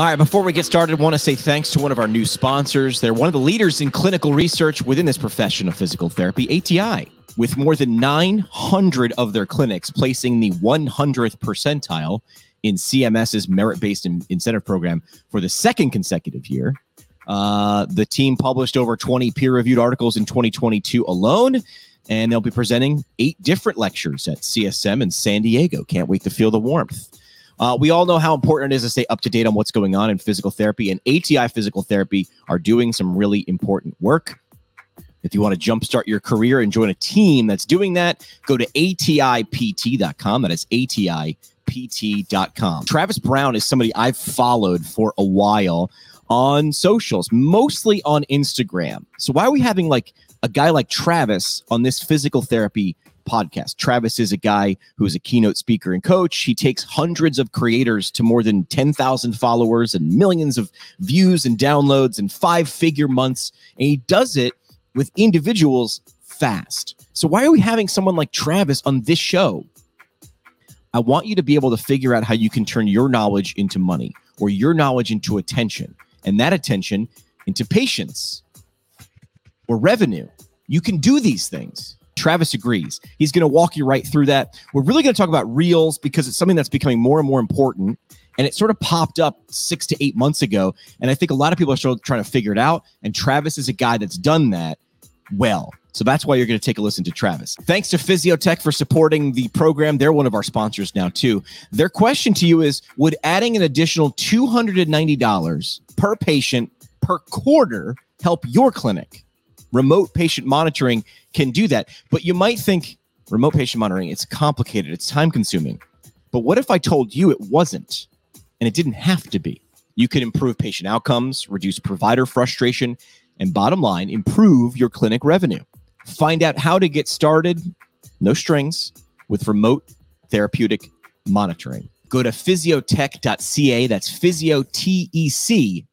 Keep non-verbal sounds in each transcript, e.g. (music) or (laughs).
All right, before we get started, I want to say thanks to one of our new sponsors. They're one of the leaders in clinical research within this profession of physical therapy, ATI, with more than 900 of their clinics placing the 100th percentile in CMS's merit based incentive program for the second consecutive year. Uh, the team published over 20 peer reviewed articles in 2022 alone, and they'll be presenting eight different lectures at CSM in San Diego. Can't wait to feel the warmth. Uh, we all know how important it is to stay up to date on what's going on in physical therapy, and ATI Physical Therapy are doing some really important work. If you want to jumpstart your career and join a team that's doing that, go to atipt.com. That is atipt.com. Travis Brown is somebody I've followed for a while on socials, mostly on Instagram. So why are we having like a guy like Travis on this physical therapy podcast. Travis is a guy who is a keynote speaker and coach. He takes hundreds of creators to more than 10,000 followers and millions of views and downloads in five figure months. And he does it with individuals fast. So, why are we having someone like Travis on this show? I want you to be able to figure out how you can turn your knowledge into money or your knowledge into attention and that attention into patients or revenue. You can do these things. Travis agrees. He's going to walk you right through that. We're really going to talk about reels because it's something that's becoming more and more important. And it sort of popped up six to eight months ago. And I think a lot of people are still trying to figure it out. And Travis is a guy that's done that well. So that's why you're going to take a listen to Travis. Thanks to Physiotec for supporting the program. They're one of our sponsors now, too. Their question to you is Would adding an additional $290 per patient per quarter help your clinic? Remote patient monitoring can do that. But you might think remote patient monitoring, it's complicated, it's time consuming. But what if I told you it wasn't and it didn't have to be? You could improve patient outcomes, reduce provider frustration, and bottom line, improve your clinic revenue. Find out how to get started, no strings, with remote therapeutic monitoring. Go to physiotec.ca. That's physiotec.ca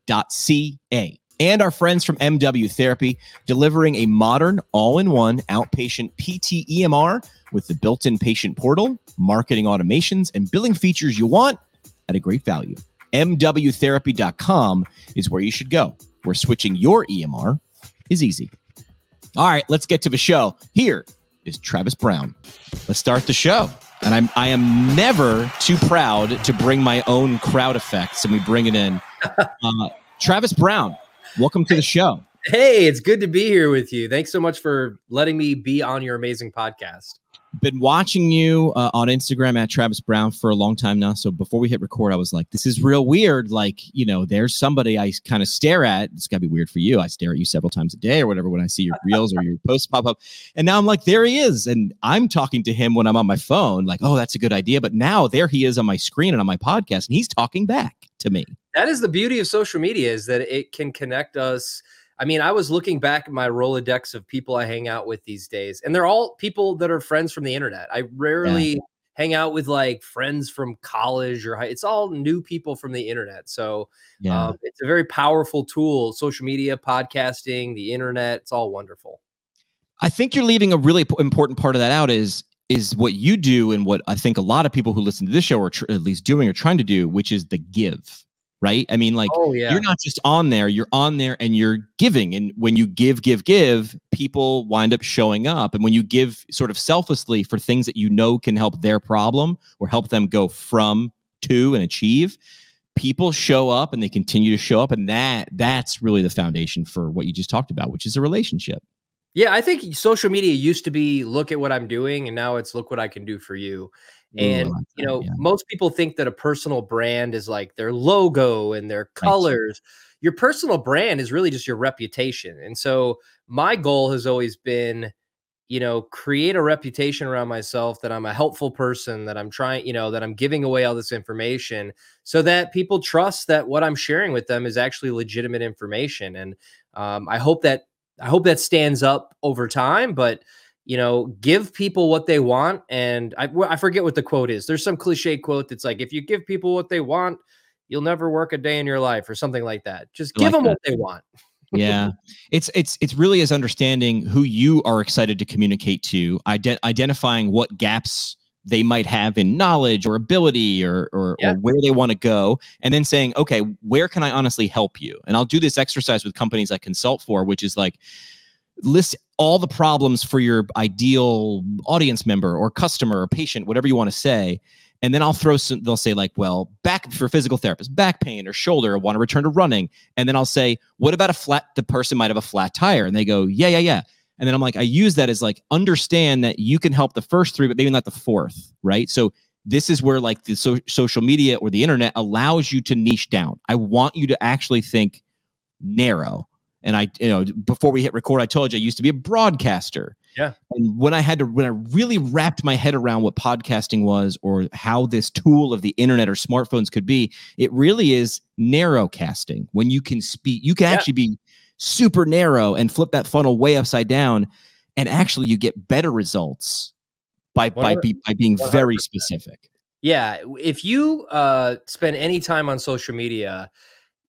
and our friends from MW Therapy, delivering a modern all in one outpatient PT EMR with the built in patient portal, marketing automations, and billing features you want at a great value. MWtherapy.com is where you should go, where switching your EMR is easy. All right, let's get to the show. Here is Travis Brown. Let's start the show. And I'm I am never too proud to bring my own crowd effects and we bring it in. (laughs) Uh, Travis Brown, welcome to the show. Hey, it's good to be here with you. Thanks so much for letting me be on your amazing podcast. Been watching you uh, on Instagram at Travis Brown for a long time now. So before we hit record, I was like, this is real weird. Like, you know, there's somebody I kind of stare at. It's got to be weird for you. I stare at you several times a day or whatever when I see your (laughs) reels or your posts pop up. And now I'm like, there he is. And I'm talking to him when I'm on my phone, like, oh, that's a good idea. But now there he is on my screen and on my podcast, and he's talking back to me that is the beauty of social media is that it can connect us. I mean, I was looking back at my Rolodex of people I hang out with these days, and they're all people that are friends from the internet. I rarely yeah. hang out with like friends from college or high. It's all new people from the internet. So yeah. um, it's a very powerful tool. Social media, podcasting, the internet, it's all wonderful. I think you're leaving a really important part of that out is is what you do and what I think a lot of people who listen to this show are tr- at least doing or trying to do, which is the give right? I mean, like oh, yeah. you're not just on there, you're on there and you're giving. And when you give, give, give, people wind up showing up. And when you give sort of selflessly for things that you know can help their problem or help them go from to and achieve, people show up and they continue to show up. And that that's really the foundation for what you just talked about, which is a relationship. Yeah, I think social media used to be look at what I'm doing, and now it's look what I can do for you. And you know, yeah. most people think that a personal brand is like their logo and their colors. Right. Your personal brand is really just your reputation. And so my goal has always been, you know, create a reputation around myself that I'm a helpful person, that I'm trying, you know, that I'm giving away all this information so that people trust that what I'm sharing with them is actually legitimate information. And um, I hope that I hope that stands up over time, but you know, give people what they want. And I, I forget what the quote is. There's some cliche quote that's like, if you give people what they want, you'll never work a day in your life or something like that. Just give like them that. what they want. yeah (laughs) it's it's it's really is understanding who you are excited to communicate to ident- identifying what gaps they might have in knowledge or ability or or, yeah. or where they want to go and then saying okay where can i honestly help you and i'll do this exercise with companies i consult for which is like list all the problems for your ideal audience member or customer or patient whatever you want to say and then I'll throw some, they'll say, like, well, back for physical therapist, back pain or shoulder, or want to return to running. And then I'll say, what about a flat, the person might have a flat tire. And they go, yeah, yeah, yeah. And then I'm like, I use that as like, understand that you can help the first three, but maybe not the fourth, right? So this is where like the so- social media or the internet allows you to niche down. I want you to actually think narrow. And I, you know, before we hit record, I told you I used to be a broadcaster. Yeah. And when I had to, when I really wrapped my head around what podcasting was or how this tool of the internet or smartphones could be, it really is narrow casting. When you can speak, you can yeah. actually be super narrow and flip that funnel way upside down. And actually, you get better results by, by, be, by being 100%. very specific. Yeah. If you uh, spend any time on social media,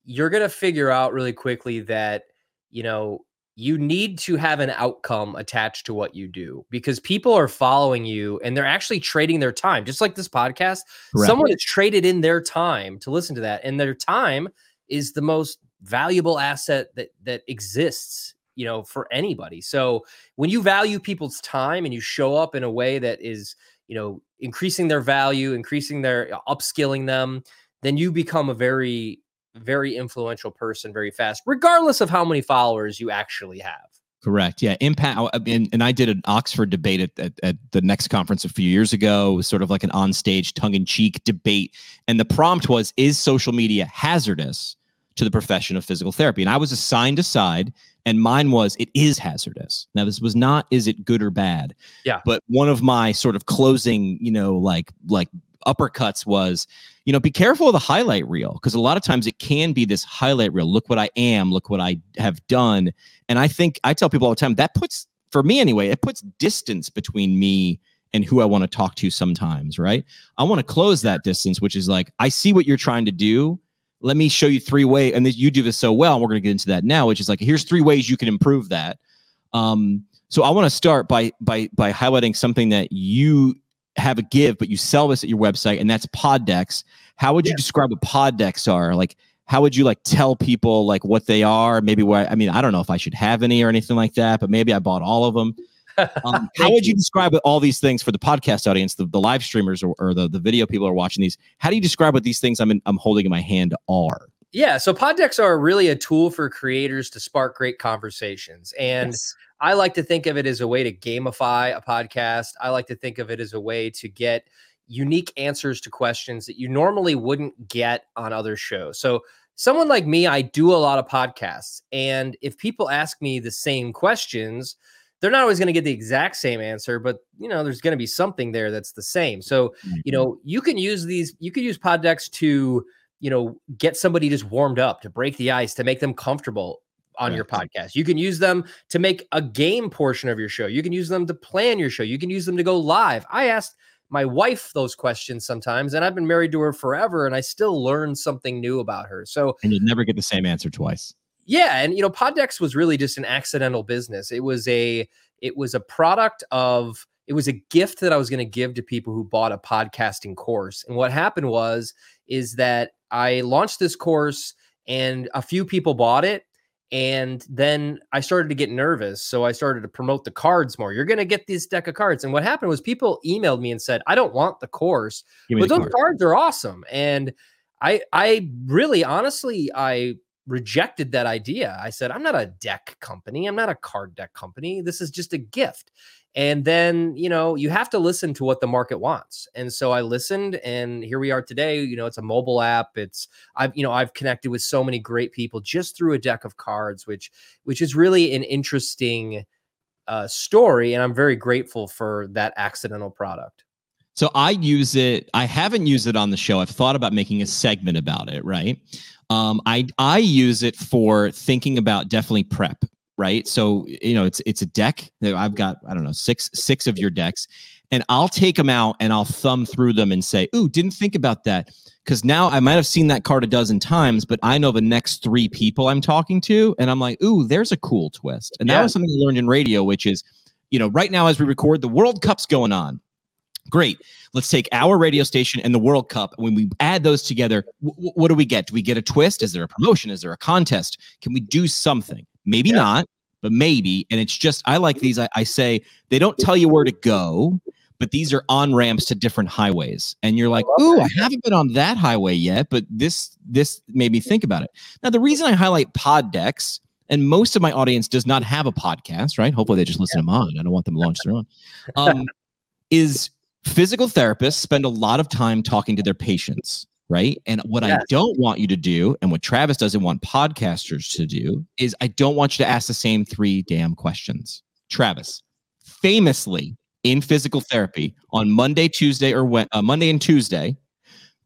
you're going to figure out really quickly that, you know, you need to have an outcome attached to what you do because people are following you and they're actually trading their time just like this podcast Correct. someone has traded in their time to listen to that and their time is the most valuable asset that that exists you know for anybody so when you value people's time and you show up in a way that is you know increasing their value increasing their uh, upskilling them then you become a very very influential person very fast, regardless of how many followers you actually have. Correct. Yeah. Impact. And, and I did an Oxford debate at, at, at, the next conference a few years ago. It was sort of like an onstage, tongue in cheek debate. And the prompt was Is social media hazardous to the profession of physical therapy? And I was assigned a side, and mine was It is hazardous. Now, this was not Is it good or bad? Yeah. But one of my sort of closing, you know, like, like, uppercuts was, you know, be careful of the highlight reel because a lot of times it can be this highlight reel. Look what I am, look what I have done. And I think I tell people all the time that puts, for me anyway, it puts distance between me and who I want to talk to sometimes, right? I want to close that distance, which is like, I see what you're trying to do. Let me show you three ways. And you do this so well. And we're going to get into that now, which is like, here's three ways you can improve that. Um, so I want to start by by by highlighting something that you have a give, but you sell this at your website, and that's pod decks. How would you yeah. describe what pod decks are? Like, how would you like tell people like what they are? Maybe where I mean, I don't know if I should have any or anything like that, but maybe I bought all of them. Um, (laughs) how would you describe all these things for the podcast audience, the, the live streamers or, or the, the video people are watching these? How do you describe what these things I'm in, I'm holding in my hand are? Yeah, so pod decks are really a tool for creators to spark great conversations. And yes. I like to think of it as a way to gamify a podcast. I like to think of it as a way to get unique answers to questions that you normally wouldn't get on other shows. So, someone like me, I do a lot of podcasts. And if people ask me the same questions, they're not always going to get the exact same answer, but you know, there's going to be something there that's the same. So, you mm-hmm. know, you can use these, you can use pod decks to, you know, get somebody just warmed up, to break the ice, to make them comfortable on your podcast. You can use them to make a game portion of your show. You can use them to plan your show. You can use them to go live. I asked my wife those questions sometimes, and I've been married to her forever, and I still learn something new about her. So, and you'd never get the same answer twice. Yeah, and you know, Pod Decks was really just an accidental business. It was a it was a product of it was a gift that I was going to give to people who bought a podcasting course. And what happened was is that I launched this course and a few people bought it and then I started to get nervous. So I started to promote the cards more. You're going to get this deck of cards. And what happened was people emailed me and said, I don't want the course, but those card. cards are awesome. And I, I really, honestly, I rejected that idea. I said, I'm not a deck company. I'm not a card deck company. This is just a gift. And then, you know, you have to listen to what the market wants. And so I listened and here we are today. You know, it's a mobile app. It's I've, you know, I've connected with so many great people just through a deck of cards, which which is really an interesting uh, story. And I'm very grateful for that accidental product. So I use it. I haven't used it on the show. I've thought about making a segment about it, right? Um, I I use it for thinking about definitely prep right? So you know, it's it's a deck. that I've got I don't know six six of your decks, and I'll take them out and I'll thumb through them and say, "Ooh, didn't think about that." Because now I might have seen that card a dozen times, but I know the next three people I'm talking to, and I'm like, "Ooh, there's a cool twist." And yeah. that was something I learned in radio, which is, you know, right now as we record, the World Cup's going on. Great. Let's take our radio station and the World Cup. When we add those together, w- what do we get? Do we get a twist? Is there a promotion? Is there a contest? Can we do something? Maybe yeah. not, but maybe. And it's just, I like these. I, I say they don't tell you where to go, but these are on ramps to different highways. And you're like, ooh, I haven't been on that highway yet, but this this made me think about it. Now, the reason I highlight pod decks, and most of my audience does not have a podcast, right? Hopefully they just listen yeah. to mine. I don't want them to launch their own. Um, is physical therapists spend a lot of time talking to their patients right? And what yes. I don't want you to do, and what Travis doesn't want podcasters to do, is I don't want you to ask the same three damn questions. Travis, famously in physical therapy on Monday, Tuesday, or when, uh, Monday and Tuesday,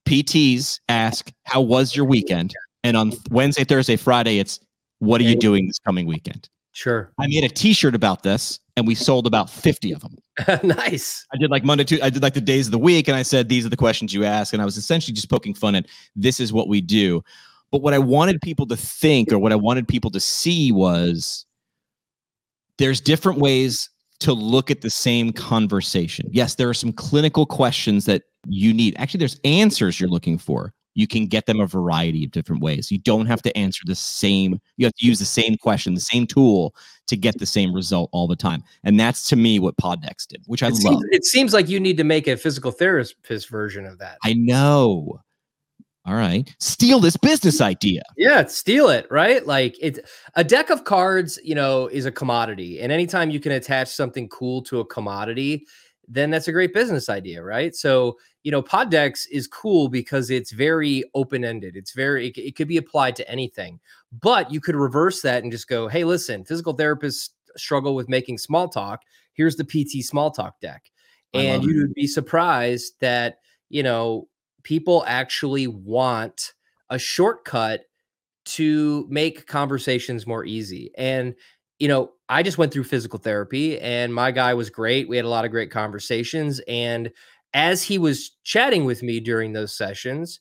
PTs ask, How was your weekend? And on Wednesday, Thursday, Friday, it's What are you doing this coming weekend? Sure. I made a T-shirt about this, and we sold about fifty of them. (laughs) nice. I did like Monday to I did like the days of the week, and I said these are the questions you ask, and I was essentially just poking fun at this is what we do. But what I wanted people to think, or what I wanted people to see, was there's different ways to look at the same conversation. Yes, there are some clinical questions that you need. Actually, there's answers you're looking for you can get them a variety of different ways. You don't have to answer the same, you have to use the same question, the same tool to get the same result all the time. And that's to me what Pod Decks did, which I it love. Seems, it seems like you need to make a physical therapist version of that. I know. All right. Steal this business idea. Yeah, steal it, right? Like it's a deck of cards, you know, is a commodity. And anytime you can attach something cool to a commodity, then that's a great business idea, right? So, you know, Pod Decks is cool because it's very open ended. It's very, it, it, could be applied to anything, but you could reverse that and just go, hey, listen, physical therapists struggle with making small talk. Here's the PT small talk deck. And you would be surprised that, you know, people actually want a shortcut to make conversations more easy. And you know, I just went through physical therapy and my guy was great. We had a lot of great conversations. And as he was chatting with me during those sessions,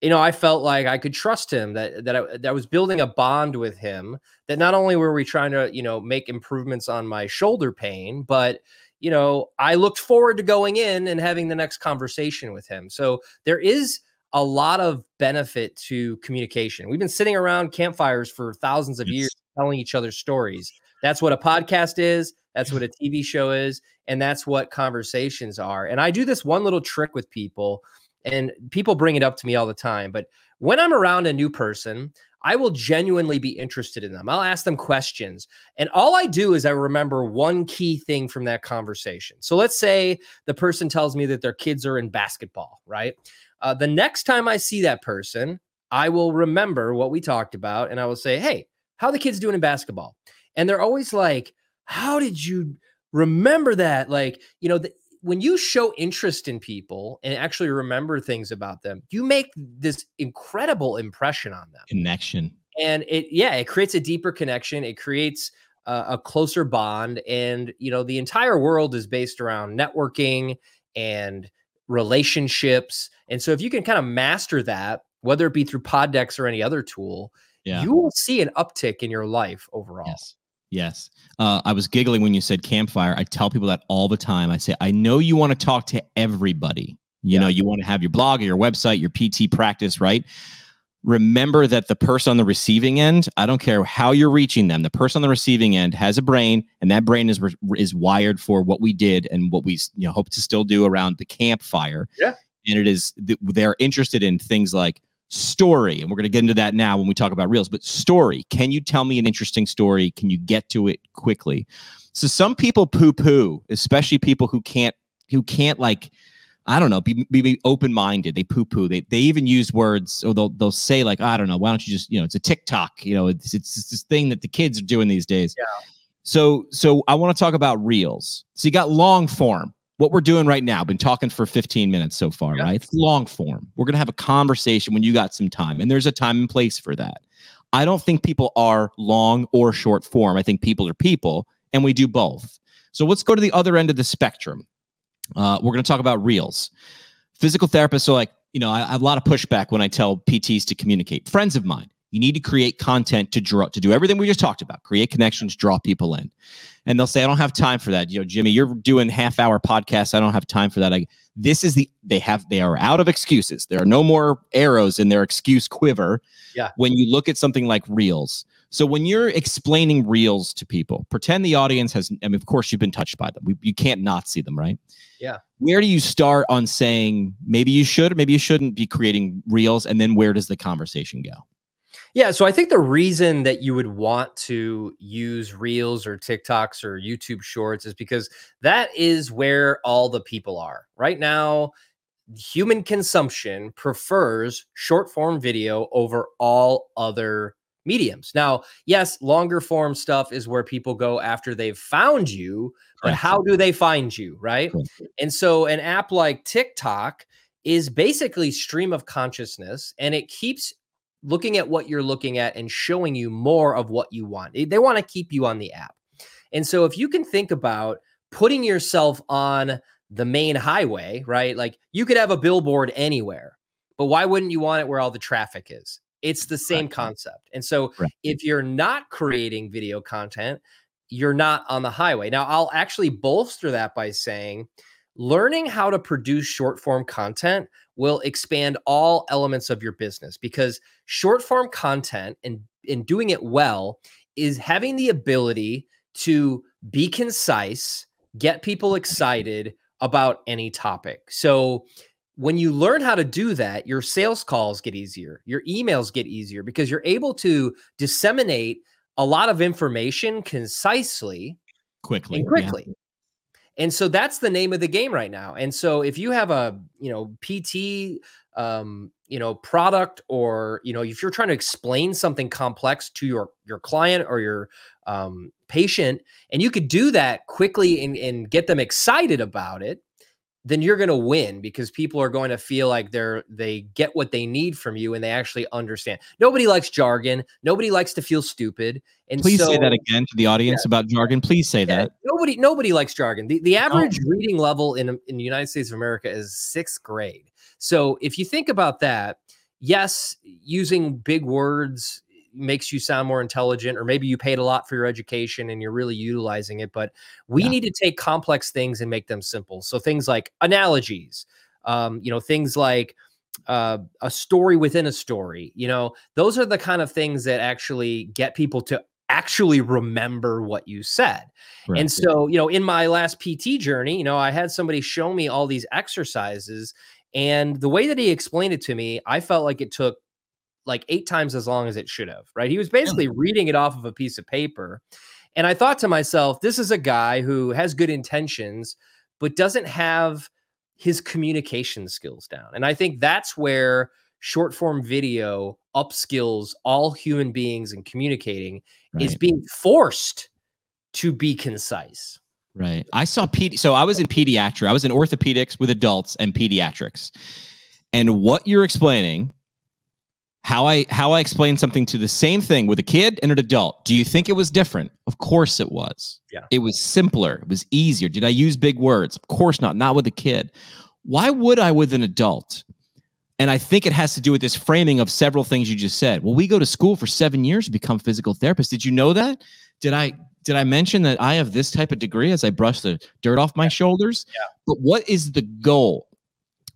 you know, I felt like I could trust him that that I, that I was building a bond with him. That not only were we trying to, you know, make improvements on my shoulder pain, but you know, I looked forward to going in and having the next conversation with him. So there is a lot of benefit to communication. We've been sitting around campfires for thousands of yes. years telling each other stories. That's what a podcast is. That's what a TV show is. And that's what conversations are. And I do this one little trick with people, and people bring it up to me all the time. But when I'm around a new person, I will genuinely be interested in them. I'll ask them questions. And all I do is I remember one key thing from that conversation. So let's say the person tells me that their kids are in basketball, right? Uh, the next time I see that person, I will remember what we talked about and I will say, Hey, how the kids doing in basketball? And they're always like, How did you remember that? Like, you know, the, when you show interest in people and actually remember things about them, you make this incredible impression on them. Connection. And it, yeah, it creates a deeper connection. It creates uh, a closer bond. And, you know, the entire world is based around networking and relationships. And so if you can kind of master that, whether it be through Pod Decks or any other tool, yeah. you will see an uptick in your life overall. Yes. Yes. Uh, I was giggling when you said campfire. I tell people that all the time. I say, I know you want to talk to everybody. You yeah. know, you want to have your blog or your website, your PT practice, right? Remember that the person on the receiving end, I don't care how you're reaching them, the person on the receiving end has a brain, and that brain is is wired for what we did and what we you know hope to still do around the campfire. Yeah. And it is they're interested in things like story and we're going to get into that now when we talk about reels but story can you tell me an interesting story? Can you get to it quickly? So some people poo poo especially people who can't who can't like i don't know be, be open-minded. They poo poo they, they even use words or they'll, they'll say like i don't know why don't you just you know it's a tiktok you know it's, it's, it's this thing that the kids are doing these days. Yeah. so so i want to talk about reels. So you got long form what we're doing right now, been talking for 15 minutes so far, right? It's long form. We're going to have a conversation when you got some time, and there's a time and place for that. I don't think people are long or short form. I think people are people, and we do both. So let's go to the other end of the spectrum. Uh, we're going to talk about reels. Physical therapists are like, you know, I, I have a lot of pushback when I tell PTs to communicate. Friends of mine, You need to create content to draw to do everything we just talked about. Create connections, draw people in. And they'll say, I don't have time for that. You know, Jimmy, you're doing half hour podcasts. I don't have time for that. I this is the they have they are out of excuses. There are no more arrows in their excuse quiver. Yeah. When you look at something like reels. So when you're explaining reels to people, pretend the audience has I mean, of course you've been touched by them. We, you can't not see them, right? Yeah. Where do you start on saying maybe you should, maybe you shouldn't be creating reels? And then where does the conversation go? Yeah, so I think the reason that you would want to use Reels or TikToks or YouTube Shorts is because that is where all the people are. Right now, human consumption prefers short form video over all other mediums. Now, yes, longer form stuff is where people go after they've found you, but how do they find you, right? And so an app like TikTok is basically stream of consciousness and it keeps looking at what you're looking at and showing you more of what you want. They want to keep you on the app. And so if you can think about putting yourself on the main highway, right? Like you could have a billboard anywhere, but why wouldn't you want it where all the traffic is? It's the same right. concept. And so right. if you're not creating video content, you're not on the highway. Now, I'll actually bolster that by saying learning how to produce short form content will expand all elements of your business because short form content and in doing it well is having the ability to be concise, get people excited about any topic. So when you learn how to do that, your sales calls get easier, your emails get easier because you're able to disseminate a lot of information concisely, quickly, and quickly. Yeah. And so that's the name of the game right now. And so if you have a, you know, PT um, you know, product or, you know, if you're trying to explain something complex to your your client or your um patient and you could do that quickly and, and get them excited about it, then you're going to win because people are going to feel like they're they get what they need from you and they actually understand. Nobody likes jargon. Nobody likes to feel stupid. And please so, say that again to the audience yeah. about jargon. Please say yeah, that. Nobody nobody likes jargon. The the average oh. reading level in in the United States of America is 6th grade. So if you think about that, yes, using big words makes you sound more intelligent or maybe you paid a lot for your education and you're really utilizing it but we yeah. need to take complex things and make them simple so things like analogies um, you know things like uh, a story within a story you know those are the kind of things that actually get people to actually remember what you said right. and so you know in my last pt journey you know i had somebody show me all these exercises and the way that he explained it to me i felt like it took like eight times as long as it should have, right? He was basically reading it off of a piece of paper. And I thought to myself, this is a guy who has good intentions, but doesn't have his communication skills down. And I think that's where short form video upskills all human beings in communicating right. is being forced to be concise. Right. I saw pedi- so I was in pediatrics. I was in orthopedics with adults and pediatrics. And what you're explaining how I how I explain something to the same thing with a kid and an adult. Do you think it was different? Of course it was. Yeah. It was simpler. It was easier. Did I use big words? Of course not. Not with a kid. Why would I with an adult? And I think it has to do with this framing of several things you just said. Well, we go to school for seven years to become physical therapists. Did you know that? Did I did I mention that I have this type of degree as I brush the dirt off my shoulders? Yeah. But what is the goal?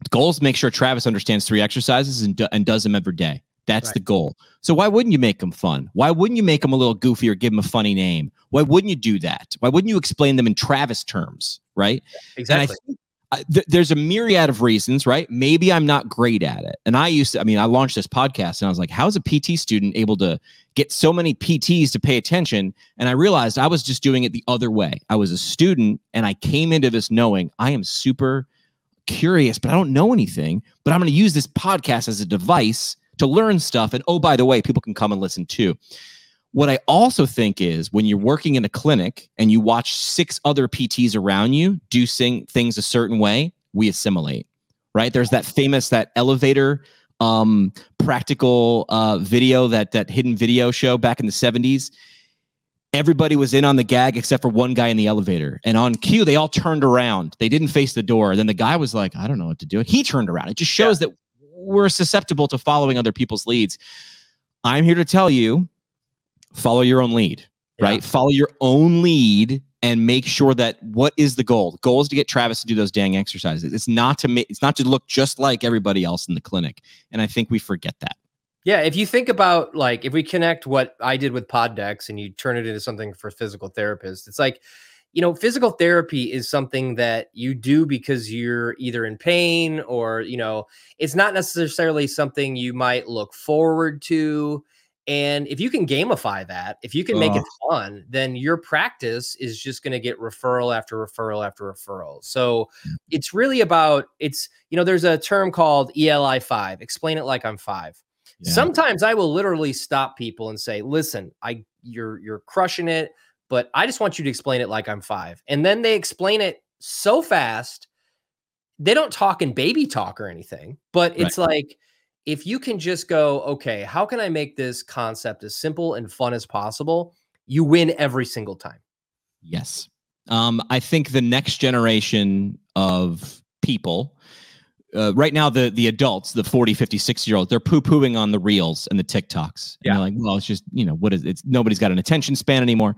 The goal is to make sure Travis understands three exercises and, do, and does them every day. That's right. the goal. So why wouldn't you make them fun? Why wouldn't you make them a little goofy or give them a funny name? Why wouldn't you do that? Why wouldn't you explain them in Travis terms? Right. Exactly. I, th- there's a myriad of reasons, right? Maybe I'm not great at it. And I used to, I mean, I launched this podcast and I was like, how is a PT student able to get so many PTs to pay attention? And I realized I was just doing it the other way. I was a student and I came into this knowing I am super curious, but I don't know anything. But I'm going to use this podcast as a device to learn stuff. And oh, by the way, people can come and listen too. What I also think is when you're working in a clinic and you watch six other PTs around you do sing things a certain way, we assimilate, right? There's that famous that elevator um practical uh video that that hidden video show back in the 70s everybody was in on the gag except for one guy in the elevator. And on cue, they all turned around. They didn't face the door. Then the guy was like, I don't know what to do. And he turned around. It just shows yeah. that we're susceptible to following other people's leads. I'm here to tell you follow your own lead, yeah. right? Follow your own lead and make sure that what is the goal? The goal is to get Travis to do those dang exercises. It's not to make it's not to look just like everybody else in the clinic. And I think we forget that. Yeah, if you think about like if we connect what I did with Pod Decks and you turn it into something for physical therapists, it's like you know, physical therapy is something that you do because you're either in pain or, you know, it's not necessarily something you might look forward to. And if you can gamify that, if you can make it fun, then your practice is just going to get referral after referral after referral. So mm. it's really about it's, you know, there's a term called ELI 5. Explain it like I'm 5. Yeah. Sometimes I will literally stop people and say, "Listen, I you're you're crushing it but I just want you to explain it like I'm five. And then they explain it so fast. They don't talk in baby talk or anything, but it's right. like, if you can just go, okay, how can I make this concept as simple and fun as possible? You win every single time. Yes. Um, I think the next generation of people, uh, right now, the the adults, the 40, 50, 60 year olds, they're poo pooing on the reels and the TikToks. Yeah. like, well, it's just, you know, what is it? It's nobody's got an attention span anymore.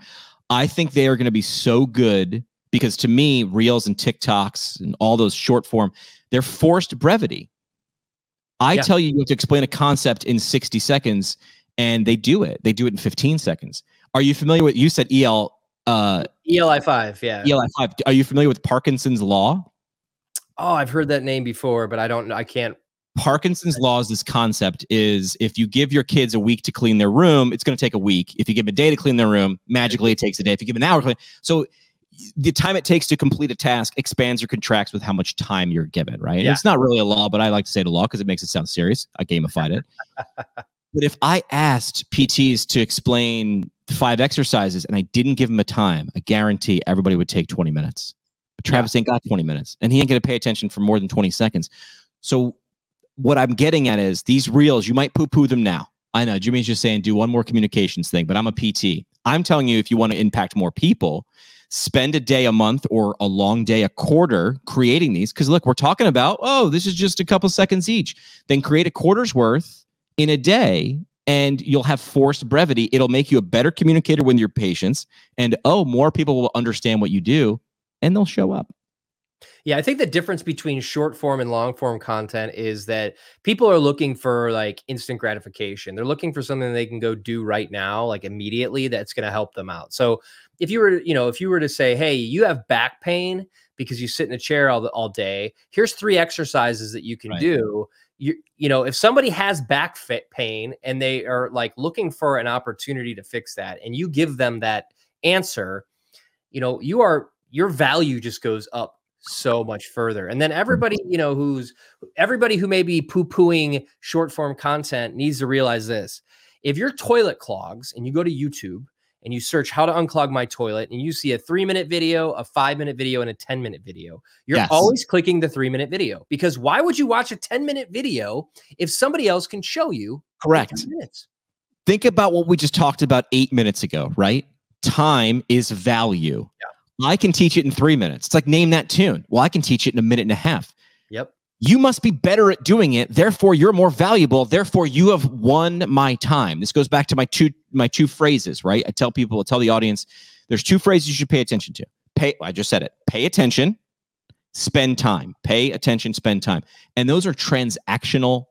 I think they are going to be so good because to me, Reels and TikToks and all those short form, they're forced brevity. I yeah. tell you, you have to explain a concept in 60 seconds, and they do it. They do it in 15 seconds. Are you familiar with? You said EL. Uh, ELI five, yeah. ELI five. Are you familiar with Parkinson's law? Oh, I've heard that name before, but I don't. I can't Parkinson's laws, this concept is if you give your kids a week to clean their room, it's going to take a week. If you give them a day to clean their room, magically it takes a day. If you give them an hour, clean, so the time it takes to complete a task expands or contracts with how much time you're given, right? Yeah. It's not really a law, but I like to say the law because it makes it sound serious. I gamified it. (laughs) but if I asked PTs to explain five exercises and I didn't give them a time, I guarantee everybody would take 20 minutes. But Travis yeah. ain't got 20 minutes and he ain't going to pay attention for more than 20 seconds. So what I'm getting at is these reels, you might poo poo them now. I know Jimmy's just saying do one more communications thing, but I'm a PT. I'm telling you, if you want to impact more people, spend a day a month or a long day a quarter creating these. Because look, we're talking about, oh, this is just a couple seconds each. Then create a quarter's worth in a day and you'll have forced brevity. It'll make you a better communicator with your patients. And oh, more people will understand what you do and they'll show up. Yeah, I think the difference between short form and long form content is that people are looking for like instant gratification. They're looking for something they can go do right now, like immediately, that's going to help them out. So if you were, you know, if you were to say, hey, you have back pain because you sit in a chair all, all day, here's three exercises that you can right. do. You, you know, if somebody has back fit pain and they are like looking for an opportunity to fix that, and you give them that answer, you know, you are your value just goes up so much further. And then mm-hmm. everybody, you know, who's everybody who may be poo pooing short form content needs to realize this. If your toilet clogs and you go to YouTube and you search how to unclog my toilet and you see a three minute video, a five minute video, and a 10 minute video, you're yes. always clicking the three minute video because why would you watch a 10 minute video if somebody else can show you? Correct. Think about what we just talked about eight minutes ago, right? Time is value. Yeah. I can teach it in three minutes. It's like name that tune. Well, I can teach it in a minute and a half. Yep. You must be better at doing it. Therefore, you're more valuable. Therefore, you have won my time. This goes back to my two my two phrases, right? I tell people, I tell the audience, there's two phrases you should pay attention to. Pay. I just said it. Pay attention. Spend time. Pay attention. Spend time. And those are transactional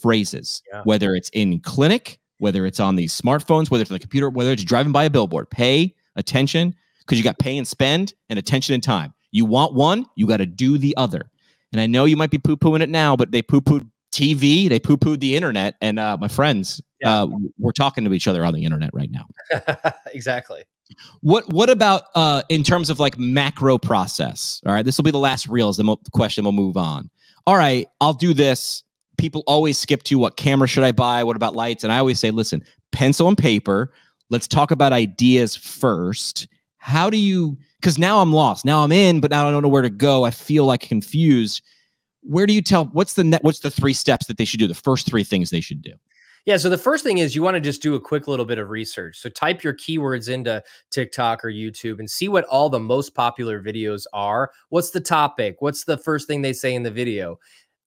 phrases. Yeah. Whether it's in clinic, whether it's on these smartphones, whether it's on the computer, whether it's driving by a billboard. Pay attention because you got pay and spend and attention and time. You want one, you got to do the other. And I know you might be poo pooing it now, but they poo pooed TV, they poo pooed the internet. And uh, my friends, yeah. uh, we're talking to each other on the internet right now. (laughs) exactly. What What about uh, in terms of like macro process? All right, this will be the last reels. The mo- question we'll move on. All right, I'll do this. People always skip to what camera should I buy? What about lights? And I always say, listen, pencil and paper. Let's talk about ideas first how do you because now i'm lost now i'm in but now i don't know where to go i feel like confused where do you tell what's the net what's the three steps that they should do the first three things they should do yeah. So the first thing is you want to just do a quick little bit of research. So type your keywords into TikTok or YouTube and see what all the most popular videos are. What's the topic? What's the first thing they say in the video?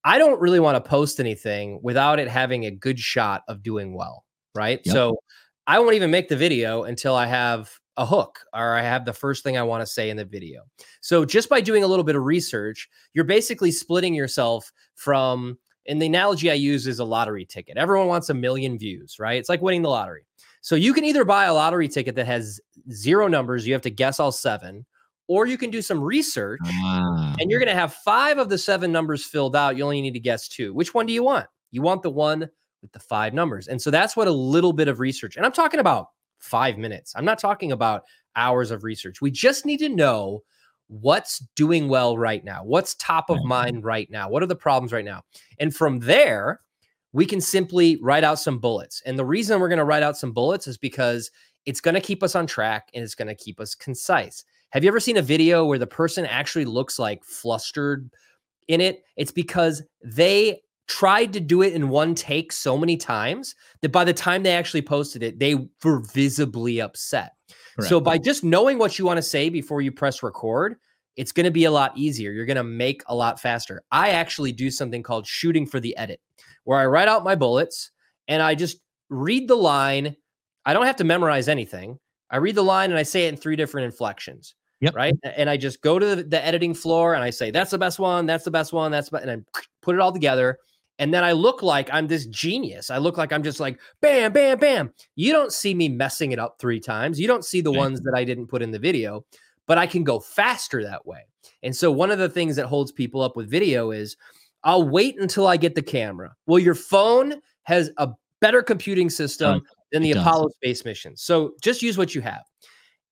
I don't really want to post anything without it having a good shot of doing well. right? Yep. So I won't even make the video until I have a hook or I have the first thing I want to say in the video. So just by doing a little bit of research, you're basically splitting yourself from and the analogy I use is a lottery ticket. Everyone wants a million views, right? It's like winning the lottery. So you can either buy a lottery ticket that has zero numbers, you have to guess all seven, or you can do some research ah. and you're going to have five of the seven numbers filled out. You only need to guess two. Which one do you want? You want the one with the five numbers. And so that's what a little bit of research, and I'm talking about five minutes. I'm not talking about hours of research. We just need to know what's doing well right now, what's top of mm-hmm. mind right now, what are the problems right now. And from there, we can simply write out some bullets. And the reason we're going to write out some bullets is because it's going to keep us on track and it's going to keep us concise. Have you ever seen a video where the person actually looks like flustered in it? It's because they tried to do it in one take so many times that by the time they actually posted it, they were visibly upset. Correct. So by just knowing what you want to say before you press record, it's going to be a lot easier. You're going to make a lot faster. I actually do something called shooting for the edit where I write out my bullets and I just read the line. I don't have to memorize anything. I read the line and I say it in three different inflections. Yep. Right. And I just go to the, the editing floor and I say, that's the best one. That's the best one. That's, and I put it all together. And then I look like I'm this genius. I look like I'm just like bam, bam, bam. You don't see me messing it up three times. You don't see the okay. ones that I didn't put in the video, but I can go faster that way. And so one of the things that holds people up with video is I'll wait until I get the camera. Well, your phone has a better computing system than the Apollo space mission. So just use what you have.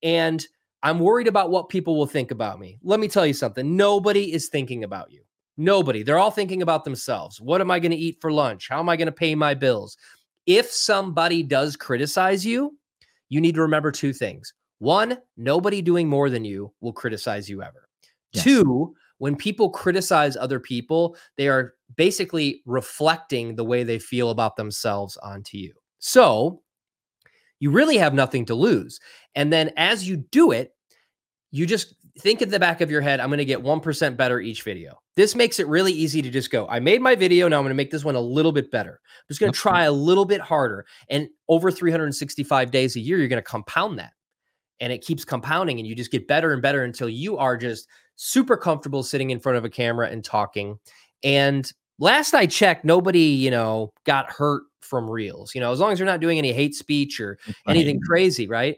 And I'm worried about what people will think about me. Let me tell you something. Nobody is thinking about you. Nobody. They're all thinking about themselves. What am I going to eat for lunch? How am I going to pay my bills? If somebody does criticize you, you need to remember two things. One, nobody doing more than you will criticize you ever. Yes. Two, when people criticize other people, they are basically reflecting the way they feel about themselves onto you. So you really have nothing to lose. And then as you do it, you just think in the back of your head, I'm going to get 1% better each video. This makes it really easy to just go, I made my video. Now I'm going to make this one a little bit better. I'm just going to try a little bit harder. And over 365 days a year, you're going to compound that. And it keeps compounding and you just get better and better until you are just super comfortable sitting in front of a camera and talking. And last I checked, nobody, you know, got hurt from reels. You know, as long as you're not doing any hate speech or anything crazy, right?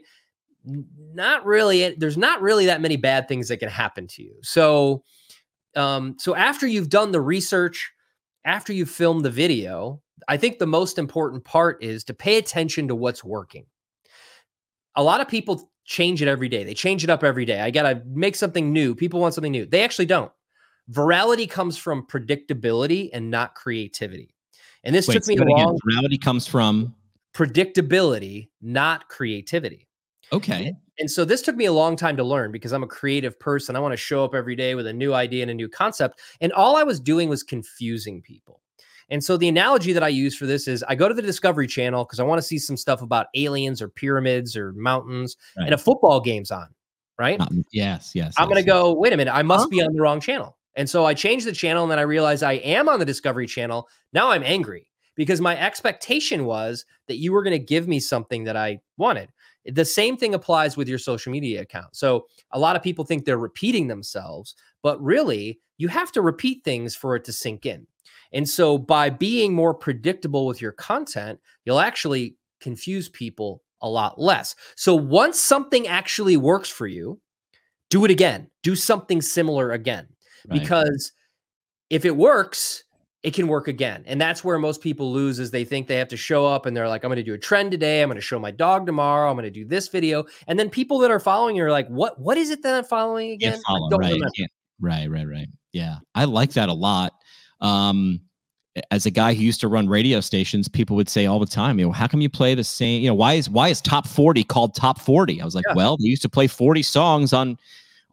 Not really. There's not really that many bad things that can happen to you. So, um, so after you've done the research, after you've filmed the video, I think the most important part is to pay attention to what's working. A lot of people change it every day. They change it up every day. I got to make something new. People want something new. They actually don't. Virality comes from predictability and not creativity. And this Wait, took me a long. Virality comes from predictability, not creativity. Okay. And, so this took me a long time to learn because I'm a creative person. I want to show up every day with a new idea and a new concept. And all I was doing was confusing people. And so the analogy that I use for this is I go to the Discovery Channel because I want to see some stuff about aliens or pyramids or mountains, right. and a football game's on, right? Um, yes, yes. I'm yes, going to yes. go, wait a minute, I must huh? be on the wrong channel. And so I change the channel and then I realize I am on the Discovery Channel. Now I'm angry because my expectation was that you were going to give me something that I wanted. The same thing applies with your social media account. So a lot of people think they're repeating themselves, but really you have to repeat things for it to sink in. And so by being more predictable with your content, you'll actually confuse people a lot less. So once something actually works for you, do it again. Do something similar again. Right. Because if it works, it can work again. And that's where most people lose is they think they have to show up and they're like, I'm going to do a trend today. I'm going to show my dog tomorrow. I'm going to do this video. And then people that are following you are like, what, what is it that I'm following again? Follow, right. right, right, right. Yeah. I like that a lot um, as a guy who used to run radio stations, people would say all the time, you know, how come you play the same, you know, why is why is top 40 called top 40? I was like, yeah. well, they used to play 40 songs on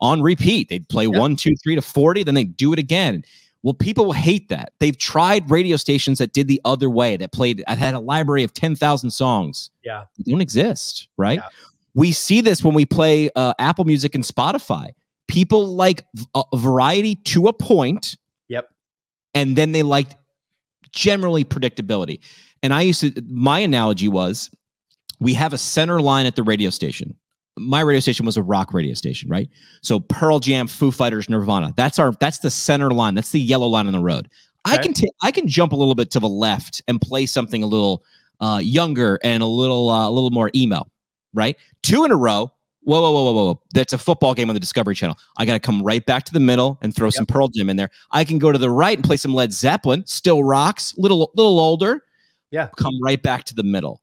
on repeat. They'd play yeah. one, two, three to 40, then they'd do it again. Well, people hate that. They've tried radio stations that did the other way, that played, I've had a library of 10,000 songs. Yeah. They don't exist, right? Yeah. We see this when we play uh, Apple Music and Spotify. People like a variety to a point Yep and then they liked generally predictability. And I used to, my analogy was we have a center line at the radio station. My radio station was a rock radio station, right? So Pearl Jam, Foo Fighters, Nirvana. That's our that's the center line. That's the yellow line on the road. Okay. I can t- I can jump a little bit to the left and play something a little uh, younger and a little uh, a little more emo, right? Two in a row. Whoa, whoa, whoa, whoa, whoa! That's a football game on the Discovery Channel. I got to come right back to the middle and throw yep. some Pearl Jam in there. I can go to the right and play some Led Zeppelin, still rocks, little little older. Yeah, come right back to the middle.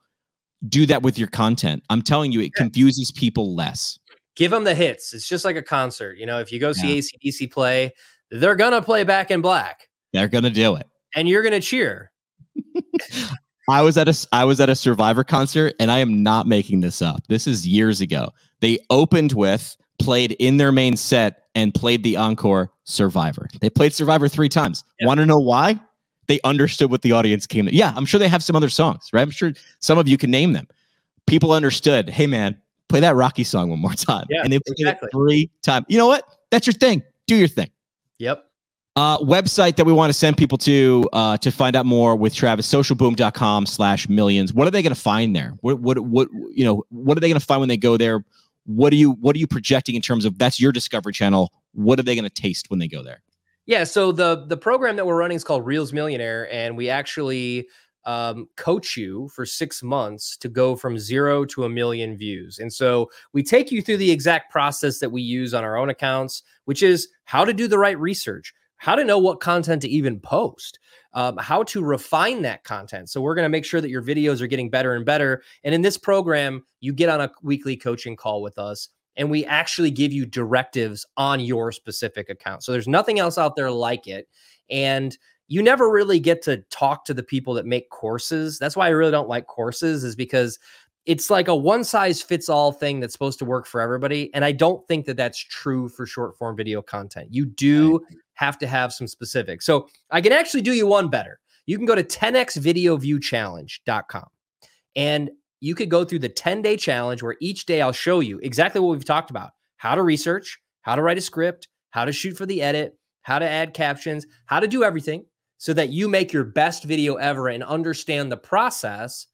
Do that with your content. I'm telling you, it yeah. confuses people less. Give them the hits. It's just like a concert. You know, if you go see yeah. ACDC play, they're gonna play Back in Black. They're gonna do it, and you're gonna cheer. (laughs) I was at a I was at a Survivor concert, and I am not making this up. This is years ago. They opened with played in their main set and played the encore Survivor. They played Survivor three times. Yep. Want to know why? They understood what the audience came. To. Yeah, I'm sure they have some other songs, right? I'm sure some of you can name them. People understood. Hey, man, play that Rocky song one more time. Yeah, and they played exactly. it three times. You know what? That's your thing. Do your thing. Yep. Uh, website that we want to send people to uh, to find out more with Travis, socialboom.com slash millions. What are they going to find there? What, what, what, you know, what are they going to find when they go there? What are you, what are you projecting in terms of that's your discovery channel? What are they going to taste when they go there? Yeah. So the, the program that we're running is called Reels Millionaire. And we actually um, coach you for six months to go from zero to a million views. And so we take you through the exact process that we use on our own accounts, which is how to do the right research how to know what content to even post, um, how to refine that content. So we're going to make sure that your videos are getting better and better. And in this program, you get on a weekly coaching call with us and we actually give you directives on your specific account. So there's nothing else out there like it. And you never really get to talk to the people that make courses. That's why I really don't like courses, is because it's like a one size fits all thing that's supposed to work for everybody. And I don't think that that's true for short form video content. You do have to have some specifics. So I can actually do you one better. You can go to 10xvideoviewchallenge.com and you could go through the 10 day challenge where each day I'll show you exactly what we've talked about how to research, how to write a script, how to shoot for the edit, how to add captions, how to do everything so that you make your best video ever and understand the process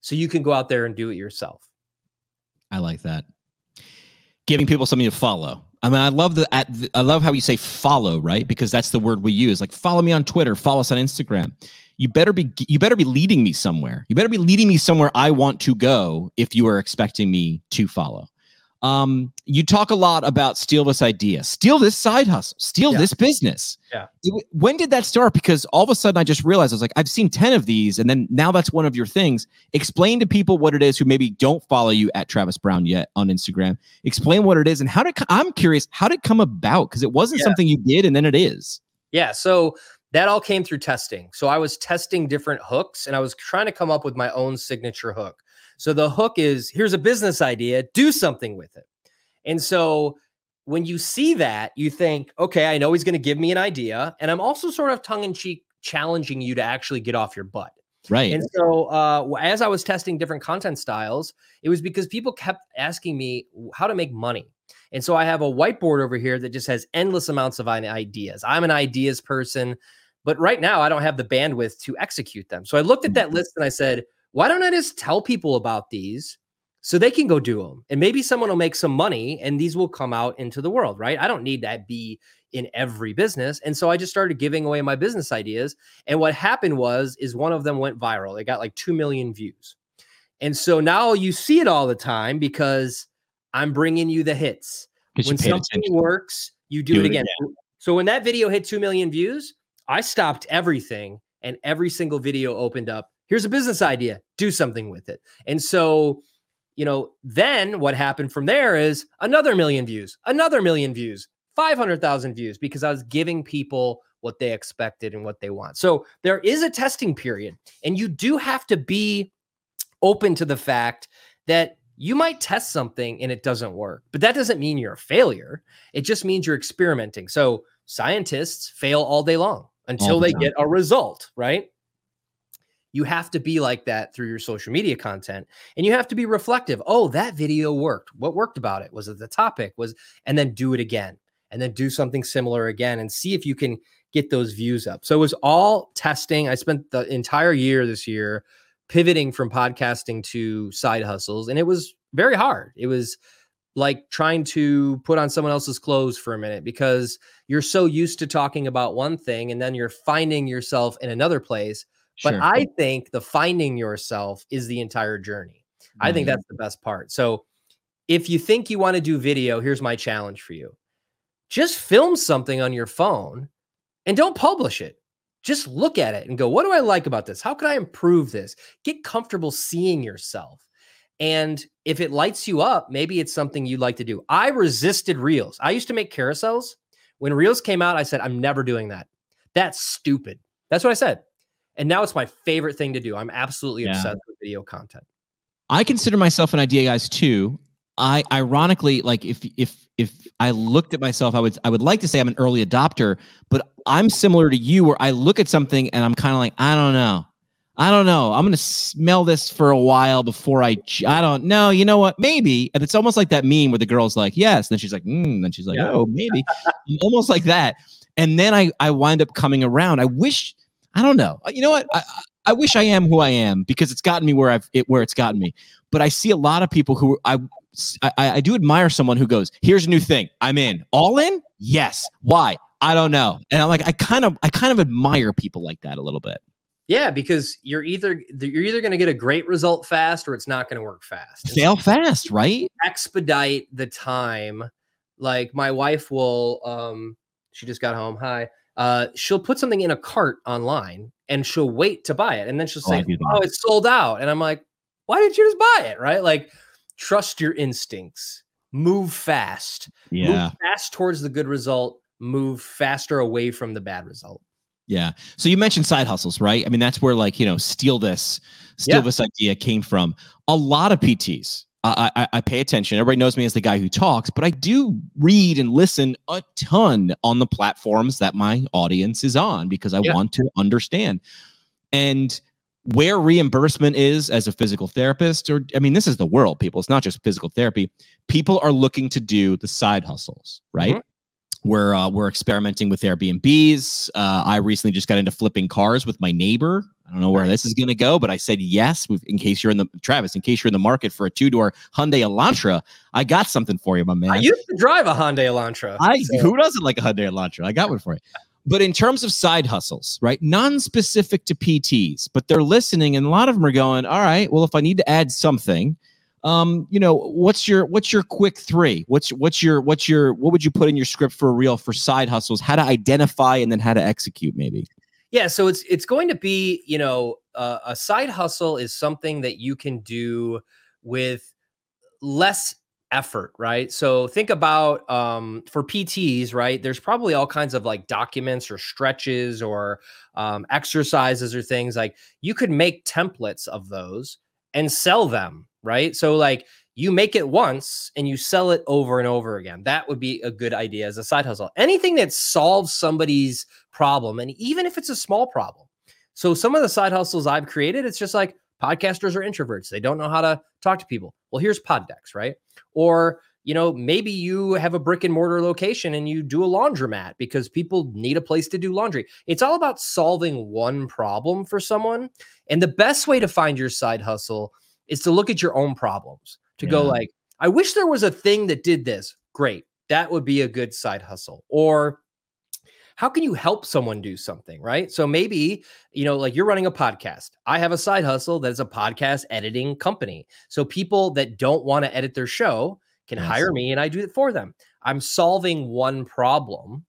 so you can go out there and do it yourself. I like that. Giving people something to follow. I mean, I love the, I love how you say follow, right? Because that's the word we use. Like follow me on Twitter, follow us on Instagram. You better be you better be leading me somewhere. You better be leading me somewhere I want to go if you are expecting me to follow. Um, you talk a lot about steal this idea, steal this side hustle, steal yeah. this business. Yeah. when did that start? Because all of a sudden I just realized I was like, I've seen 10 of these, and then now that's one of your things. Explain to people what it is who maybe don't follow you at Travis Brown yet on Instagram. Explain what it is and how did I'm curious, how did it come about? Because it wasn't yeah. something you did and then it is. Yeah. So that all came through testing. So I was testing different hooks and I was trying to come up with my own signature hook. So the hook is here's a business idea, do something with it. And so when you see that, you think, okay, I know he's going to give me an idea. And I'm also sort of tongue in cheek challenging you to actually get off your butt. Right. And so uh, as I was testing different content styles, it was because people kept asking me how to make money. And so I have a whiteboard over here that just has endless amounts of ideas. I'm an ideas person, but right now I don't have the bandwidth to execute them. So I looked at that mm-hmm. list and I said, why don't I just tell people about these so they can go do them? And maybe someone will make some money and these will come out into the world, right? I don't need that be in every business. And so I just started giving away my business ideas. And what happened was is one of them went viral. It got like 2 million views. And so now you see it all the time because I'm bringing you the hits. When something attention. works, you do, do it, again. again. So when that video hit 2 million views, I stopped everything and every single video opened up here's a business idea, do something with it. And so, you know, then what happened from there is another million views, another million views, 500,000 views because I was giving people what they expected and what they want. So there is a testing period, and you do have to be open to the fact that you might test something and it doesn't work, but that doesn't mean you're a failure. It just means you're experimenting. So scientists fail all day long until the they time. get a result, right? You have to be like that through your social media content and you have to be reflective. Oh, that video worked. What worked about it? Was it the topic? Was and then do it again and then do something similar again and see if you can get those views up. So it was all testing. I spent the entire year this year pivoting from podcasting to side hustles and it was very hard. It was like trying to put on someone else's clothes for a minute because you're so used to talking about one thing and then you're finding yourself in another place. Sure. But I think the finding yourself is the entire journey. Mm-hmm. I think mm-hmm. that's the best part. So if you think you want to do video, here's my challenge for you. Just film something on your phone and don't publish it. Just look at it and go, what do I like about this? How can I improve this? Get comfortable seeing yourself. And if it lights you up, maybe it's something you'd like to do. I resisted reels. I used to make carousels. When reels came out, I said, I'm never doing that. That's stupid. That's what I said. And now it's my favorite thing to do. I'm absolutely yeah. obsessed with video content. I consider myself an idea guys too. I ironically like if if if I looked at myself, I would I would like to say I'm an early adopter, but I'm similar to you where I look at something and I'm kind of like, I don't know. I don't know. I'm going to smell this for a while before I, I don't know. You know what? Maybe. And it's almost like that meme where the girl's like, yes. And then she's like, mm. then she's like, yeah. oh, maybe. almost like that. And then I, I wind up coming around. I wish, I don't know. You know what? I, I wish I am who I am because it's gotten me where I've, it, where it's gotten me. But I see a lot of people who I, I, I do admire someone who goes, here's a new thing. I'm in. All in? Yes. Why? I don't know. And I'm like, I kind of, I kind of admire people like that a little bit. Yeah, because you're either you're either going to get a great result fast or it's not going to work fast. Fail fast, right? Expedite the time. Like my wife will um she just got home. Hi. Uh she'll put something in a cart online and she'll wait to buy it and then she'll oh, say, "Oh, oh it's sold out." And I'm like, "Why didn't you just buy it?" Right? Like trust your instincts. Move fast. Yeah. Move fast towards the good result. Move faster away from the bad result. Yeah. So you mentioned side hustles, right? I mean, that's where like, you know, steal this, steal yeah. this idea came from. A lot of PTs. I, I, I pay attention. Everybody knows me as the guy who talks, but I do read and listen a ton on the platforms that my audience is on because I yeah. want to understand. And where reimbursement is as a physical therapist, or I mean, this is the world, people. It's not just physical therapy. People are looking to do the side hustles, right? Mm-hmm. We're uh, we're experimenting with Airbnbs. Uh, I recently just got into flipping cars with my neighbor. I don't know where this is going to go, but I said yes. In case you're in the Travis, in case you're in the market for a two door Hyundai Elantra, I got something for you, my man. I used to drive a Hyundai Elantra. I so. who doesn't like a Hyundai Elantra? I got one for you. But in terms of side hustles, right? Non-specific to PTs, but they're listening, and a lot of them are going, "All right, well, if I need to add something." Um, you know, what's your what's your quick three? What's what's your what's your what would you put in your script for a reel for side hustles? How to identify and then how to execute, maybe. Yeah, so it's it's going to be you know uh, a side hustle is something that you can do with less effort, right? So think about um, for PTs, right? There's probably all kinds of like documents or stretches or um, exercises or things like you could make templates of those and sell them right? So like you make it once and you sell it over and over again. That would be a good idea as a side hustle. Anything that solves somebody's problem, and even if it's a small problem. So some of the side hustles I've created, it's just like podcasters are introverts. They don't know how to talk to people. Well, here's Pod Decks, right? Or you know, maybe you have a brick and mortar location and you do a laundromat because people need a place to do laundry. It's all about solving one problem for someone. And the best way to find your side hustle is to look at your own problems, to yeah. go like, I wish there was a thing that did this. Great. That would be a good side hustle. Or how can you help someone do something, right? So maybe, you know, like you're running a podcast. I have a side hustle that is a podcast editing company. So people that don't want to edit their show can yes. hire me and I do it for them. I'm solving one problem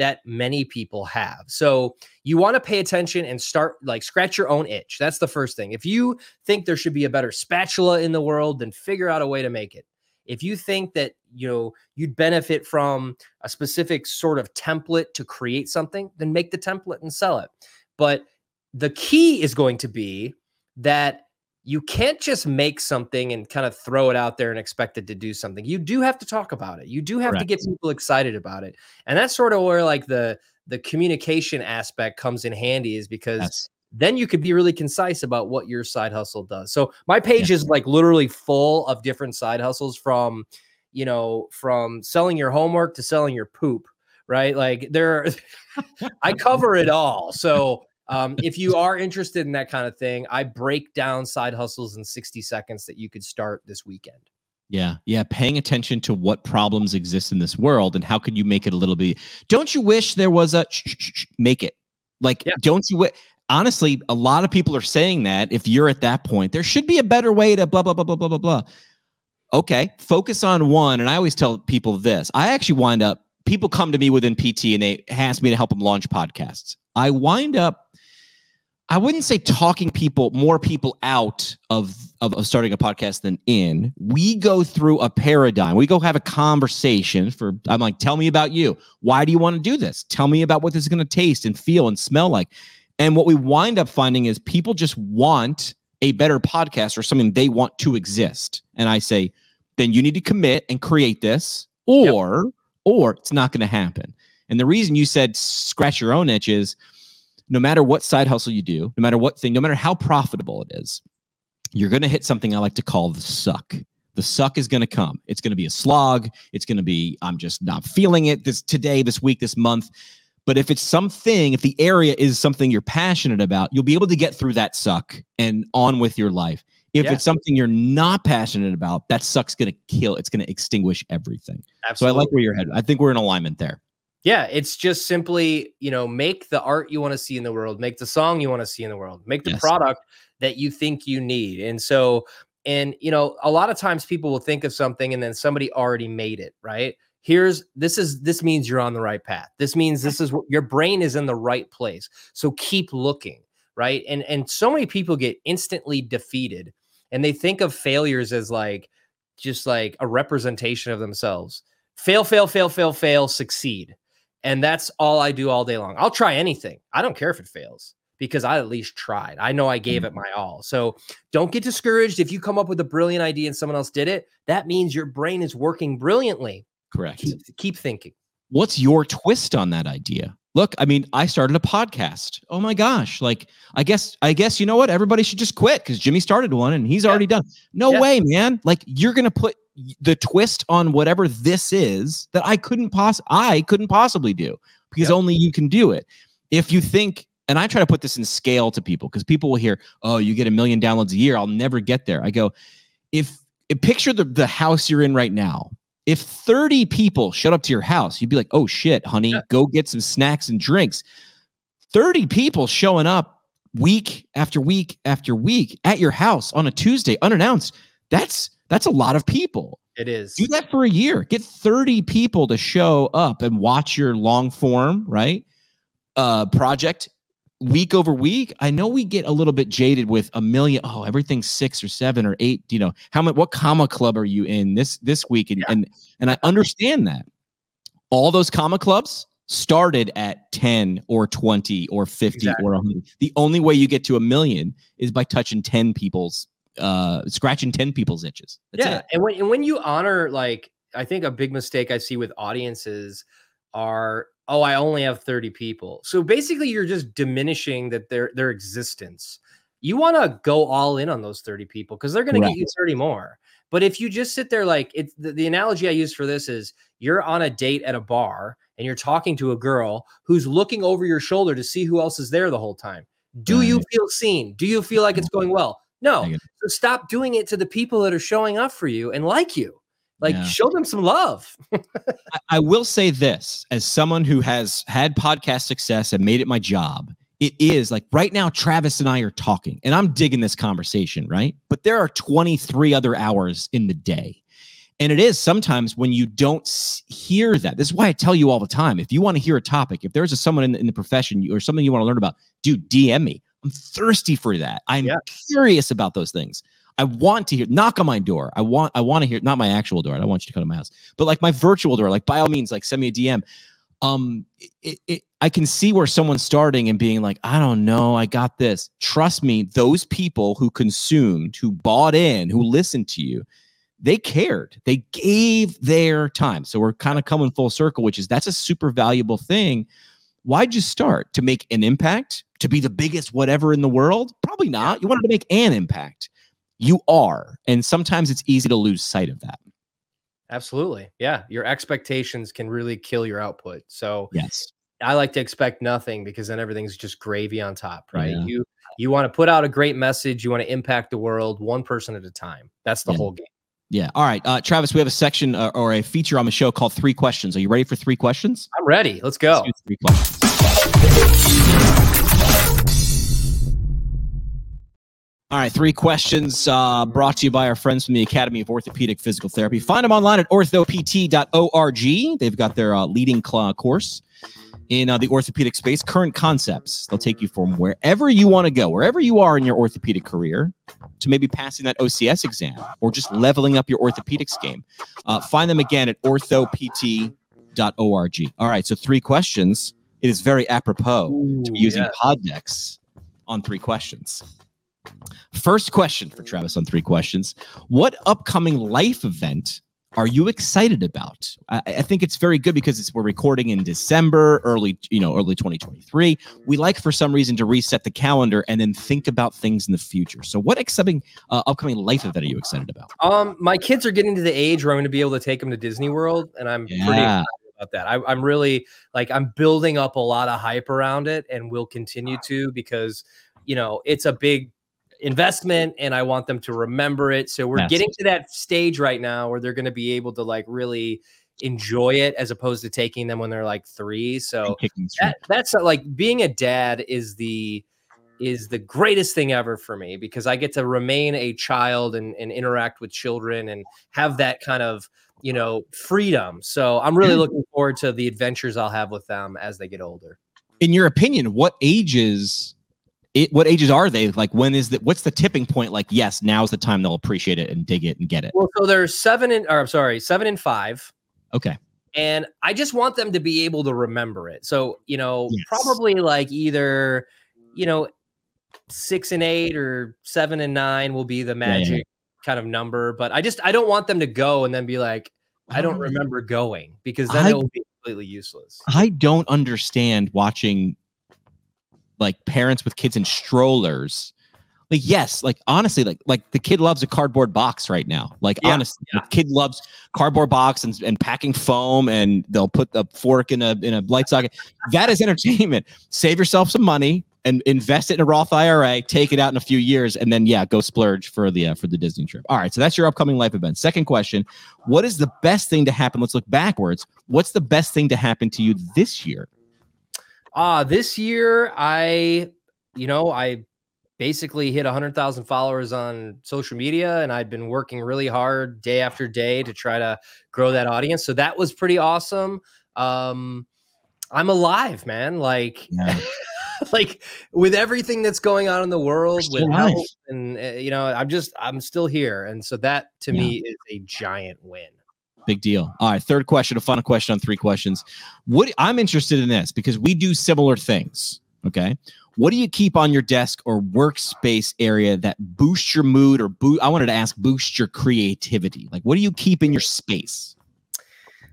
that many people have. So you want to pay attention and start like scratch your own itch. That's the first thing. If you think there should be a better spatula in the world, then figure out a way to make it. If you think that, you know, you'd benefit from a specific sort of template to create something, then make the template and sell it. But the key is going to be that you can't just make something and kind of throw it out there and expect it to do something. You do have to talk about it. You do have Correct. to get people excited about it. And that's sort of where like the the communication aspect comes in handy is because then you could be really concise about what your side hustle does. So my page is like literally full of different side hustles from you know, from selling your homework to selling your poop right? Like there, (laughs) I cover it all. So um, if you are interested in that kind of thing, I break down side hustles in 60 seconds that you could start this weekend. Yeah, yeah, paying attention to what problems exist in this world and how could you make it a little bit. Don't you wish there was a sh- sh- sh- make it like? Yeah. Don't you? honestly, a lot of people are saying that if you're at that point, there should be a better way to blah blah blah blah blah blah blah. Okay, focus on one. And I always tell people this. I actually wind up people come to me within PT and they ask me to help them launch podcasts. I wind up I wouldn't say talking people, more people out of, of, of, starting a podcast than in. We go through a paradigm. We go have a conversation for, I'm like, tell me about you. Why do you want to do this? Tell me about what this is going to taste and feel and smell like. And what we wind up finding is people just want a better podcast or something they want to exist. And I say, then you need to commit and create this, or, yep. or it's not going to happen. And the reason you said scratch your own itch is, no matter what side hustle you do, no matter what thing, no matter how profitable it is, you're going to hit something I like to call the suck. The suck is going to come. It's going to be a slog. It's going to be I'm just not feeling it this today, this week, this month. But if it's something, if the area is something you're passionate about, you'll be able to get through that suck and on with your life. If yeah. it's something you're not passionate about, that suck's going to kill. It's going to extinguish everything. Absolutely. So I like where you're headed. I think we're in alignment there. Yeah, it's just simply, you know, make the art you want to see in the world, make the song you want to see in the world, make the yes. product that you think you need. And so, and, you know, a lot of times people will think of something and then somebody already made it, right? Here's this is this means you're on the right path. This means this is what your brain is in the right place. So keep looking, right? And and so many people get instantly defeated and they think of failures as like just like a representation of themselves. Fail, fail, fail, fail, fail, succeed and that's all I do all day long. I'll try anything. I don't care if it fails because I at least tried. I know I gave mm-hmm. it my all. So don't get discouraged if you come up with a brilliant idea and someone else did it. That means your brain is working brilliantly. Correct. Keep, keep thinking. What's your twist on that idea? Look, I mean, I started a podcast. Oh my gosh. Like, I guess, I guess, you know what? Everybody should just quit because Jimmy started one and he's yeah. already done. No yeah. way, man. Like, you're going to put the twist on whatever this is that I couldn't poss I couldn't possibly do because yep. only you can do it. If you think, and I try to put this in scale to people because people will hear, "Oh, you get a million downloads a year, I'll never get there." I go, if, if picture the the house you're in right now. If 30 people showed up to your house, you'd be like, "Oh shit, honey, yeah. go get some snacks and drinks." 30 people showing up week after week after week at your house on a Tuesday unannounced. That's that's a lot of people. It is. Do that for a year. Get 30 people to show up and watch your long form, right? Uh project week over week. I know we get a little bit jaded with a million. Oh, everything's six or seven or eight. You know, how much what comma club are you in this this week? And yeah. and and I understand that. All those comma clubs started at 10 or 20 or 50 exactly. or 100. The only way you get to a million is by touching 10 people's uh scratching 10 people's itches. That's yeah. It. And when and when you honor like I think a big mistake I see with audiences are oh I only have 30 people. So basically you're just diminishing that their their existence. You want to go all in on those 30 people because they're going right. to get you 30 more. But if you just sit there like it's the, the analogy I use for this is you're on a date at a bar and you're talking to a girl who's looking over your shoulder to see who else is there the whole time. Do right. you feel seen? Do you feel like it's mm-hmm. going well? No. So stop doing it to the people that are showing up for you and like you. Like yeah. show them some love. (laughs) I, I will say this as someone who has had podcast success and made it my job, it is like right now, Travis and I are talking and I'm digging this conversation, right? But there are 23 other hours in the day. And it is sometimes when you don't hear that. This is why I tell you all the time. If you want to hear a topic, if there's a someone in the, in the profession or something you want to learn about, dude, DM me. I'm thirsty for that. I'm yeah. curious about those things. I want to hear knock on my door. I want I want to hear not my actual door. I don't want you to come to my house, but like my virtual door. Like by all means, like send me a DM. Um, it, it, I can see where someone's starting and being like, I don't know, I got this. Trust me, those people who consumed, who bought in, who listened to you, they cared. They gave their time. So we're kind of coming full circle, which is that's a super valuable thing why'd you start to make an impact to be the biggest whatever in the world probably not you wanted to make an impact you are and sometimes it's easy to lose sight of that Absolutely. Yeah. Your expectations can really kill your output. So, yes, I like to expect nothing because then everything's just gravy on top, right? Yeah. You you want to put out a great message, you want to impact the world one person at a time. That's the yeah. whole game. Yeah. All right, uh, Travis, we have a section uh, or a feature on the show called Three Questions. Are you ready for three questions? I'm ready. Let's go. Let's three questions. All right, three questions uh, brought to you by our friends from the Academy of Orthopedic Physical Therapy. Find them online at orthopt.org. They've got their uh, leading cl- course in uh, the orthopedic space, current concepts. They'll take you from wherever you want to go, wherever you are in your orthopedic career, to maybe passing that OCS exam or just leveling up your orthopedics game. Uh, find them again at orthopt.org. All right, so three questions. It is very apropos Ooh, to be using yes. Pod Decks on three questions. First question for Travis on three questions. What upcoming life event are you excited about? I, I, think it's very good because it's we're recording in December, early, you know, early 2023. We like for some reason to reset the calendar and then think about things in the future. So, what exciting uh, upcoming life event are you excited about? Um, my kids are getting to the age where I'm going to be able to take them to Disney World, and I'm yeah. pretty excited about that. I, I'm really like I'm building up a lot of hype around it, and will continue to because you know it's a big investment and I want them to remember it. So we're getting to that stage right now where they're going to be able to like really enjoy it as opposed to taking them when they're like three. So that, that's uh, like being a dad is the is the greatest thing ever for me because I get to remain a child and, and interact with children and have that kind of you know freedom. So I'm really looking forward to the adventures I'll have with them as they get older. In your opinion, what ages it, what ages are they? Like, when is that? What's the tipping point? Like, yes, now's the time they'll appreciate it and dig it and get it. Well, so there's seven and, or I'm sorry, seven and five. Okay. And I just want them to be able to remember it. So, you know, yes. probably like either, you know, six and eight or seven and nine will be the magic yeah, yeah, kind of number. But I just, I don't want them to go and then be like, I don't ah. remember going because then I, it will be completely useless. I don't understand watching like parents with kids in strollers like yes like honestly like like the kid loves a cardboard box right now like yeah, honestly yeah. the kid loves cardboard box and, and packing foam and they'll put the fork in a in a light socket that is entertainment save yourself some money and invest it in a Roth IRA, take it out in a few years, and then yeah, go splurge for the uh, for the Disney trip. All right, so that's your upcoming life event. Second question: What is the best thing to happen? Let's look backwards. What's the best thing to happen to you this year? Uh, this year, I, you know, I basically hit 100,000 followers on social media and I'd been working really hard day after day to try to grow that audience. So that was pretty awesome. Um, I'm alive, man. Like, yeah. (laughs) like with everything that's going on in the world with health and uh, you know, I'm just I'm still here. And so that to yeah. me is a giant win. Big deal. All right, third question, a final question on three questions. What I'm interested in this because we do similar things. Okay. What do you keep on your desk or workspace area that boosts your mood or boost? I wanted to ask boost your creativity. Like, what do you keep in your space?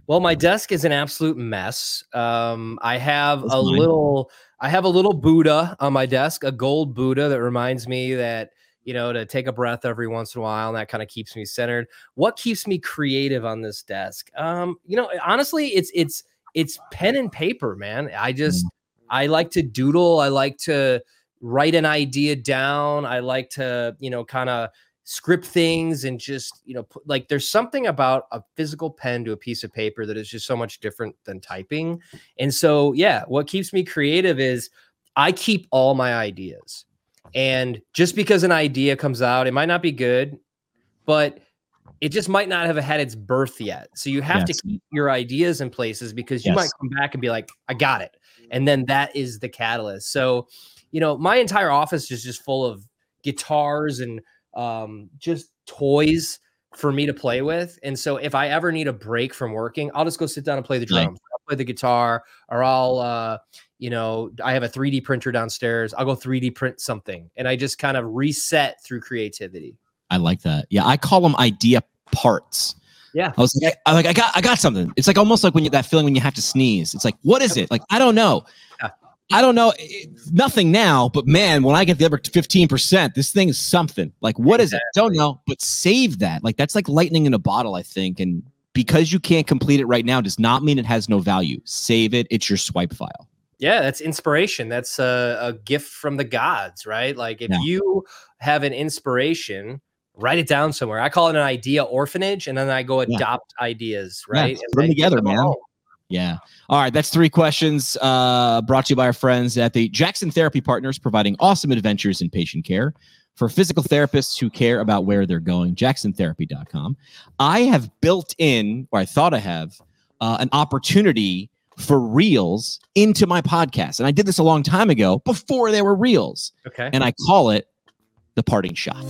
Well, my desk is an absolute mess. Um, I have That's a mine. little, I have a little Buddha on my desk, a gold Buddha that reminds me that you know, to take a breath every once in a while, and that kind of keeps me centered. What keeps me creative on this desk? Um, you know, honestly, it's it's it's pen and paper, man. I just mm. I like to doodle. I like to write an idea down. I like to, you know, kind of script things and just, you know, put, like there's something about a physical pen to a piece of paper that is just so much different than typing. And so, yeah, what keeps me creative is I keep all my ideas. And just because an idea comes out, it might not be good, but it just might not have had its birth yet. So you have yes. to keep your ideas in places because you yes. might come back and be like, I got it. And then that is the catalyst. So, you know, my entire office is just full of guitars and um, just toys for me to play with. And so if I ever need a break from working, I'll just go sit down and play the drums, play the guitar, or I'll, uh, you know, I have a 3D printer downstairs. I'll go 3D print something and I just kind of reset through creativity. I like that. Yeah. I call them idea parts. Yeah. I was like, I, like, I got, I got something. It's like almost like when you, that feeling when you have to sneeze. It's like, what is it? Like, I don't know. Yeah. I don't know. It, nothing now, but man, when I get the other 15%, this thing is something. Like, what exactly. is it? Don't know, but save that. Like, that's like lightning in a bottle, I think. And because you can't complete it right now does not mean it has no value. Save it. It's your swipe file. Yeah, that's inspiration. That's a, a gift from the gods, right? Like if yeah. you have an inspiration, write it down somewhere. I call it an idea orphanage, and then I go adopt yeah. ideas, right? Yeah, put them together, man. Home. Yeah. All right. That's three questions uh, brought to you by our friends at the Jackson Therapy Partners, providing awesome adventures in patient care for physical therapists who care about where they're going. JacksonTherapy.com. I have built in, or I thought I have, uh, an opportunity for reels into my podcast. And I did this a long time ago before there were reels. Okay. And I call it the parting shot.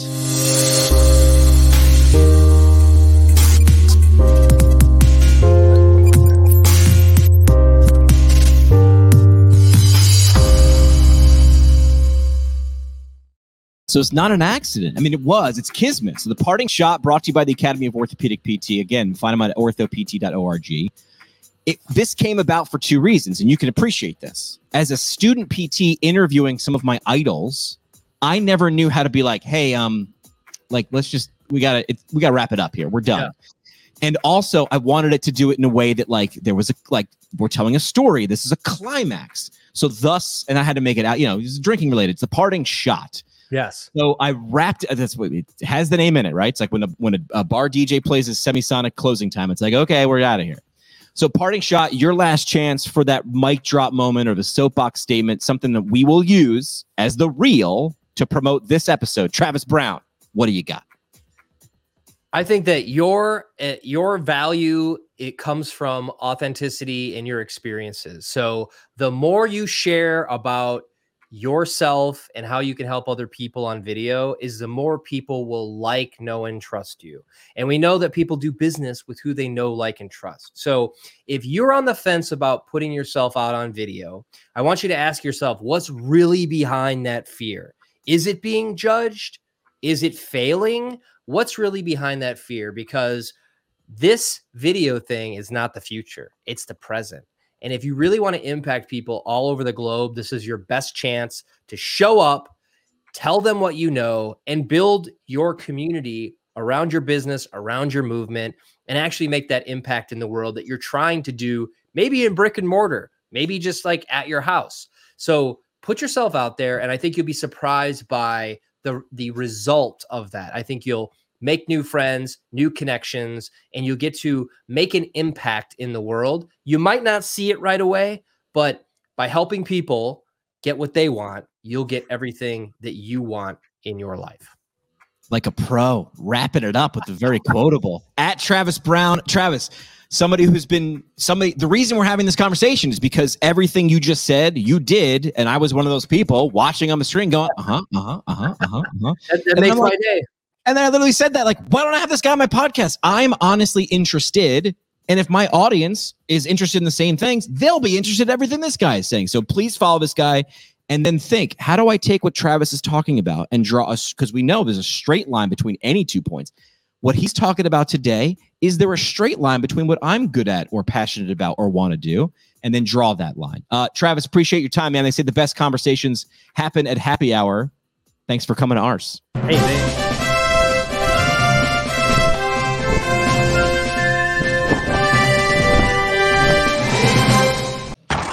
So it's not an accident. I mean, it was. It's kismet. So the parting shot brought to you by the Academy of Orthopedic PT. Again, find them at orthopt.org. It, this came about for two reasons, and you can appreciate this. As a student PT interviewing some of my idols, I never knew how to be like, hey, um, like let's just we gotta it, we gotta wrap it up here. We're done. Yeah. And also, I wanted it to do it in a way that like there was a like we're telling a story. This is a climax. So thus, and I had to make it out. You know, it's drinking related. It's the parting shot. Yes. So I wrapped. That's what it has the name in it, right? It's like when a when a, a bar DJ plays his semisonic closing time. It's like okay, we're out of here. So parting shot, your last chance for that mic drop moment or the soapbox statement, something that we will use as the reel to promote this episode. Travis Brown, what do you got? I think that your uh, your value it comes from authenticity and your experiences. So the more you share about yourself and how you can help other people on video is the more people will like, know, and trust you. And we know that people do business with who they know, like, and trust. So if you're on the fence about putting yourself out on video, I want you to ask yourself what's really behind that fear? Is it being judged? Is it failing? What's really behind that fear? Because this video thing is not the future, it's the present. And if you really want to impact people all over the globe, this is your best chance to show up, tell them what you know, and build your community around your business, around your movement, and actually make that impact in the world that you're trying to do, maybe in brick and mortar, maybe just like at your house. So put yourself out there, and I think you'll be surprised by the the result of that. I think you'll make new friends, new connections, and you get to make an impact in the world. You might not see it right away, but by helping people get what they want, you'll get everything that you want in your life. Like a pro, wrapping it up with the very quotable at Travis Brown. Travis, somebody who's been somebody the reason we're having this conversation is because everything you just said you did and i was one of those people watching on the screen going uh-huh uh-huh uh-huh uh-huh, uh-huh. that, that makes my day and then I literally said that, like, why don't I have this guy on my podcast? I'm honestly interested. And if my audience is interested in the same things, they'll be interested in everything this guy is saying. So please follow this guy and then think, how do I take what Travis is talking about and draw us? Because we know there's a straight line between any two points. What he's talking about today, is there a straight line between what I'm good at or passionate about or want to do? And then draw that line. Uh, Travis, appreciate your time, man. They say the best conversations happen at happy hour. Thanks for coming to ours. Hey.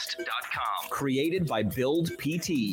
PTPintcast.com. Created by Build PT.